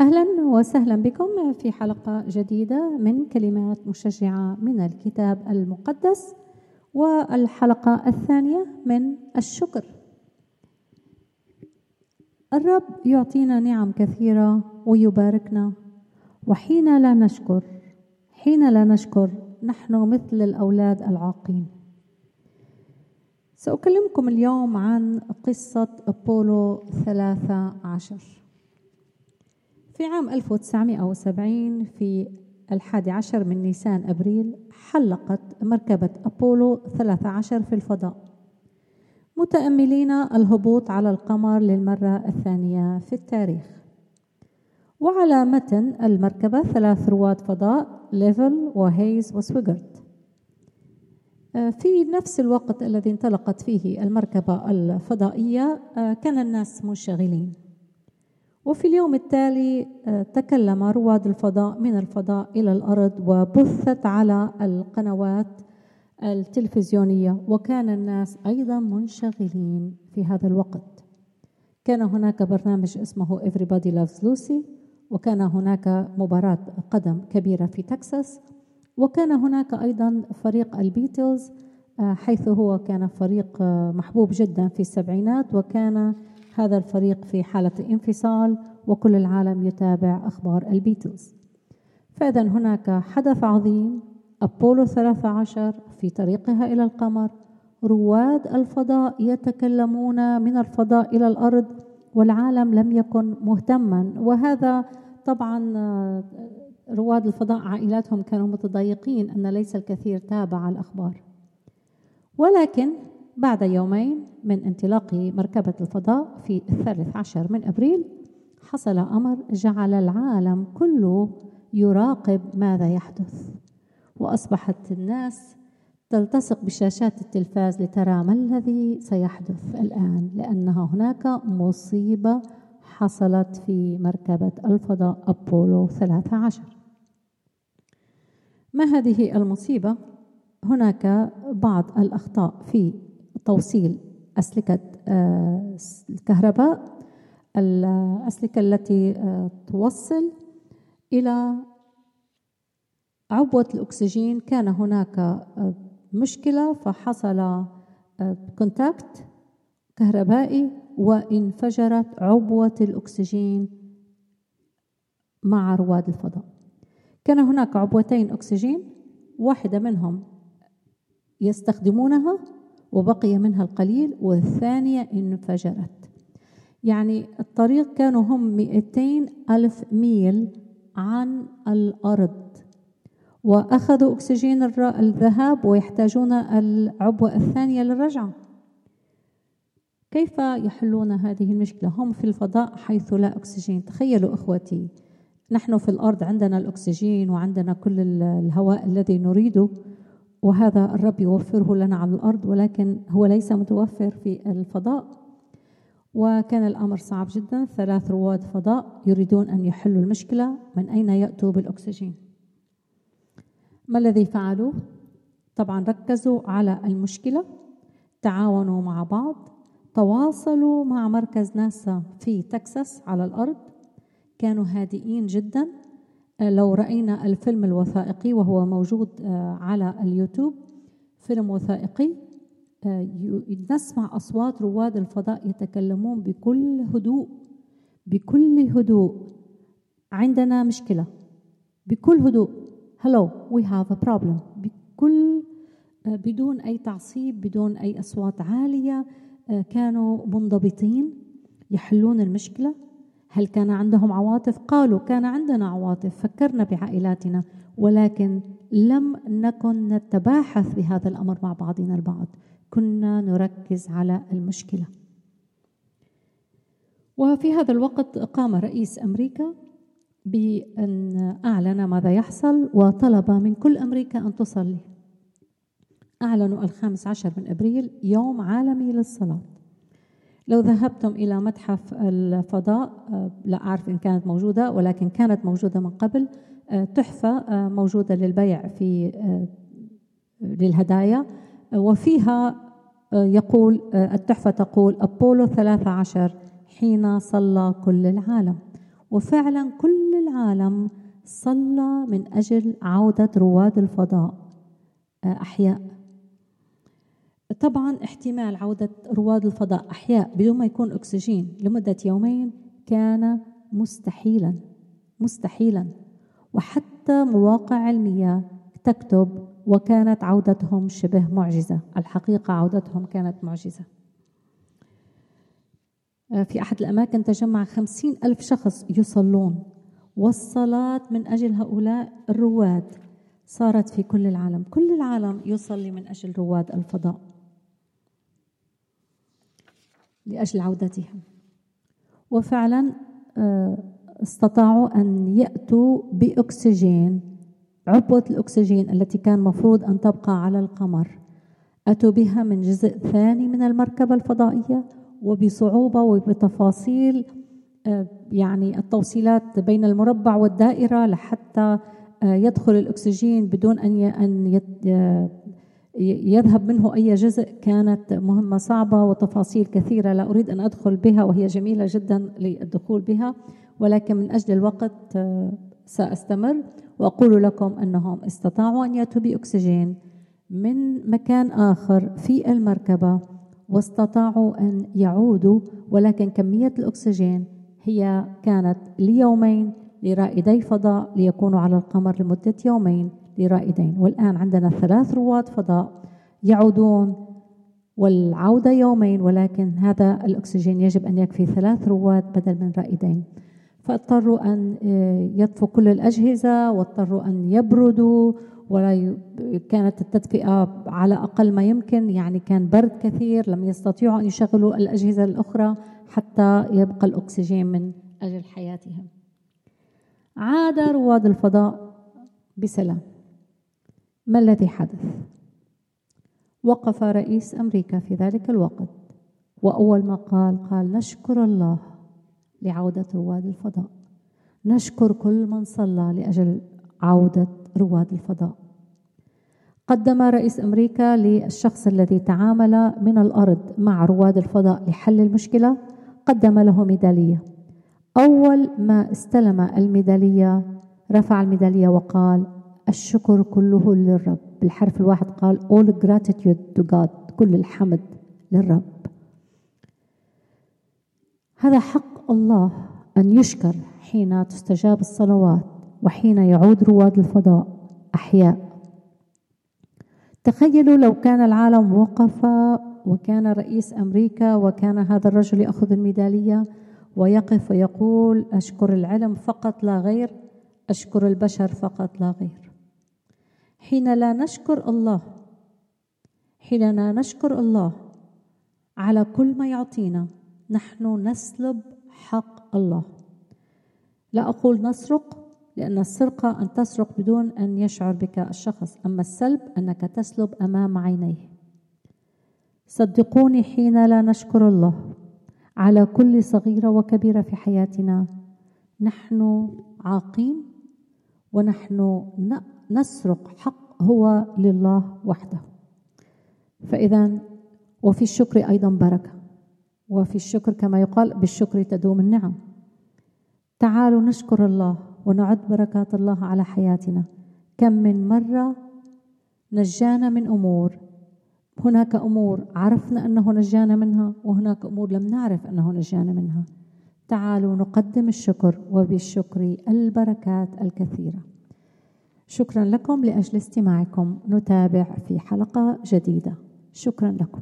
أهلا وسهلا بكم في حلقة جديدة من كلمات مشجعة من الكتاب المقدس والحلقة الثانية من الشكر. الرب يعطينا نعم كثيرة ويباركنا وحين لا نشكر حين لا نشكر نحن مثل الأولاد العاقين. سأكلمكم اليوم عن قصة أبولو ثلاثة عشر. في عام 1970 في الحادي عشر من نيسان أبريل حلقت مركبة أبولو 13 في الفضاء. متأملين الهبوط على القمر للمرة الثانية في التاريخ. وعلى متن المركبة ثلاث رواد فضاء ليفل وهيز وسويغرت. في نفس الوقت الذي انطلقت فيه المركبة الفضائية كان الناس منشغلين. وفي اليوم التالي آه، تكلم رواد الفضاء من الفضاء إلى الأرض وبثت على القنوات التلفزيونية وكان الناس أيضا منشغلين في هذا الوقت. كان هناك برنامج اسمه Everybody Loves Lucy وكان هناك مباراة قدم كبيرة في تكساس وكان هناك أيضا فريق البيتلز آه، حيث هو كان فريق آه، محبوب جدا في السبعينات وكان هذا الفريق في حالة انفصال وكل العالم يتابع أخبار البيتلز فإذا هناك حدث عظيم أبولو 13 في طريقها إلى القمر. رواد الفضاء يتكلمون من الفضاء إلى الأرض والعالم لم يكن مهتما. وهذا طبعا رواد الفضاء عائلاتهم كانوا متضايقين أن ليس الكثير تابع الأخبار. ولكن بعد يومين من انطلاق مركبة الفضاء في الثالث عشر من أبريل حصل أمر جعل العالم كله يراقب ماذا يحدث وأصبحت الناس تلتصق بشاشات التلفاز لترى ما الذي سيحدث الآن لأنها هناك مصيبة حصلت في مركبة الفضاء أبولو 13 ما هذه المصيبة؟ هناك بعض الأخطاء في توصيل أسلكة آه، الكهرباء الأسلكة التي آه، توصل إلى عبوة الأكسجين. كان هناك آه، مشكلة فحصل كونتاكت كهربائي وانفجرت عبوة الأكسجين مع رواد الفضاء. كان هناك عبوتين أكسجين واحدة منهم يستخدمونها وبقي منها القليل والثانية انفجرت. يعني الطريق كانوا هم 200 ألف ميل عن الأرض وأخذوا أكسجين الذهاب ويحتاجون العبوة الثانية للرجعة. كيف يحلون هذه المشكلة؟ هم في الفضاء حيث لا أكسجين. تخيلوا إخوتي نحن في الأرض عندنا الأكسجين وعندنا كل الهواء الذي نريده. وهذا الرب يوفره لنا على الأرض ولكن هو ليس متوفر في الفضاء. وكان الأمر صعب جدا. ثلاث رواد فضاء يريدون أن يحلوا المشكلة. من أين يأتوا بالأكسجين؟ ما الذي فعلوه؟ طبعا ركزوا على المشكلة تعاونوا مع بعض تواصلوا مع مركز ناسا في تكساس على الأرض. كانوا هادئين جدا. لو رأينا الفيلم الوثائقي وهو موجود آه، على اليوتيوب فيلم وثائقي آه، نسمع أصوات رواد الفضاء يتكلمون بكل هدوء بكل هدوء. عندنا مشكلة. بكل هدوء. Hello we have a problem. بكل آه، بدون أي تعصيب بدون أي أصوات عالية كانوا منضبطين يحلون المشكلة. هل كان عندهم عواطف؟ قالوا كان عندنا عواطف فكرنا بعائلاتنا ولكن لم نكن نتباحث بهذا الأمر مع بعضنا البعض. كنا نركز على المشكلة. وفي هذا الوقت قام رئيس أمريكا بأن أعلن ماذا يحصل وطلب من كل أمريكا أن تصلي. أعلنوا الخامس عشر من أبريل يوم عالمي للصلاة. لو ذهبتم إلى متحف الفضاء آه، لا أعرف إن كانت موجودة ولكن كانت موجودة من قبل آه، تحفة آه، موجودة للبيع في للهدايا وفيها يقول التحفة تقول أبولو 13 حين صلى كل العالم. وفعلا كل العالم صلى من أجل عودة رواد الفضاء أحياء. طبعا احتمال عودة رواد الفضاء أحياء بدون ما يكون أكسجين لمدة يومين كان مستحيلا مستحيلا. وحتى مواقع علمية تكتب وكانت عودتهم شبه معجزة الحقيقة عودتهم كانت معجزة. آه، في أحد الأماكن تجمع خمسين ألف شخص يصلون والصلاة من أجل هؤلاء الرواد صارت في كل العالم. كل العالم يصلي من أجل رواد الفضاء. لأجل عودتهم. وفعلا آه، استطاعوا أن يأتوا بأكسجين عبوة الأكسجين التي كان مفروض أن تبقى على القمر. أتوا بها من جزء ثاني من المركبة الفضائية وبصعوبة وبتفاصيل آه، يعني التوصيلات بين المربع والدائرة لحتى آه، يدخل الأكسجين بدون أن أن يذهب منه أي جزء كانت مهمة صعبة وتفاصيل كثيرة لا أريد أن أدخل بها وهي جميلة جدا للدخول بها ولكن من أجل الوقت آه، سأستمر وأقول لكم أنهم استطاعوا أن يأتوا بأكسجين من مكان آخر في المركبة واستطاعوا أن يعودوا ولكن كمية الأكسجين هي كانت ليومين لرائدي فضاء ليكونوا على القمر لمدة يومين. لرائدين. والآن عندنا ثلاث رواد فضاء يعودون والعودة يومين ولكن هذا الأكسجين يجب أن يكفي ثلاث رواد بدل من رائدين. فاضطروا أن آه، يطفوا كل الأجهزة واضطروا أن يبردوا ولا كانت التدفئة على أقل ما يمكن. يعني كان برد كثير لم يستطيعوا أن يشغلوا الأجهزة الأخرى حتى يبقى الأكسجين من أجل حياتهم. عاد رواد الفضاء بسلام. ما الذي حدث؟ وقف رئيس أمريكا في ذلك الوقت وأول ما قال قال نشكر الله لعودة رواد الفضاء. نشكر كل من صلى لأجل عودة رواد الفضاء. قدم رئيس أمريكا للشخص الذي تعامل من الأرض مع رواد الفضاء لحل المشكلة قدم له ميدالية. أول ما استلم الميدالية رفع الميدالية وقال الشكر كله للرب. بالحرف الواحد قال all gratitude to God. كل الحمد للرب. هذا حق الله أن يشكر حين تستجاب الصلوات وحين يعود رواد الفضاء. أحياء. تخيلوا لو كان العالم وقف وكان رئيس أمريكا وكان هذا الرجل يأخذ الميدالية ويقف ويقول أشكر العلم فقط لا غير أشكر البشر فقط لا غير. حين لا نشكر الله حين لا نشكر الله على كل ما يعطينا نحن نسلب حق الله. لا أقول نسرق لأن السرقة أن تسرق بدون أن يشعر بك الشخص أما السلب أنك تسلب أمام عينيه. صدقوني حين لا نشكر الله. على كل صغيرة وكبيرة في حياتنا نحن عاقين ونحن نسرق حق هو لله وحده. فإذا وفي الشكر أيضا بركة. وفي الشكر كما يقال بالشكر تدوم النعم. تعالوا نشكر الله ونعد بركات الله على حياتنا. كم من مرة نجانا من أمور هناك أمور عرفنا أنه نجانا منها وهناك أمور لم نعرف أنه نجانا منها. تعالوا نقدم الشكر وبالشكر البركات الكثيرة. شكرا لكم لأجل استماعكم. نتابع في حلقة جديدة. شكرا لكم.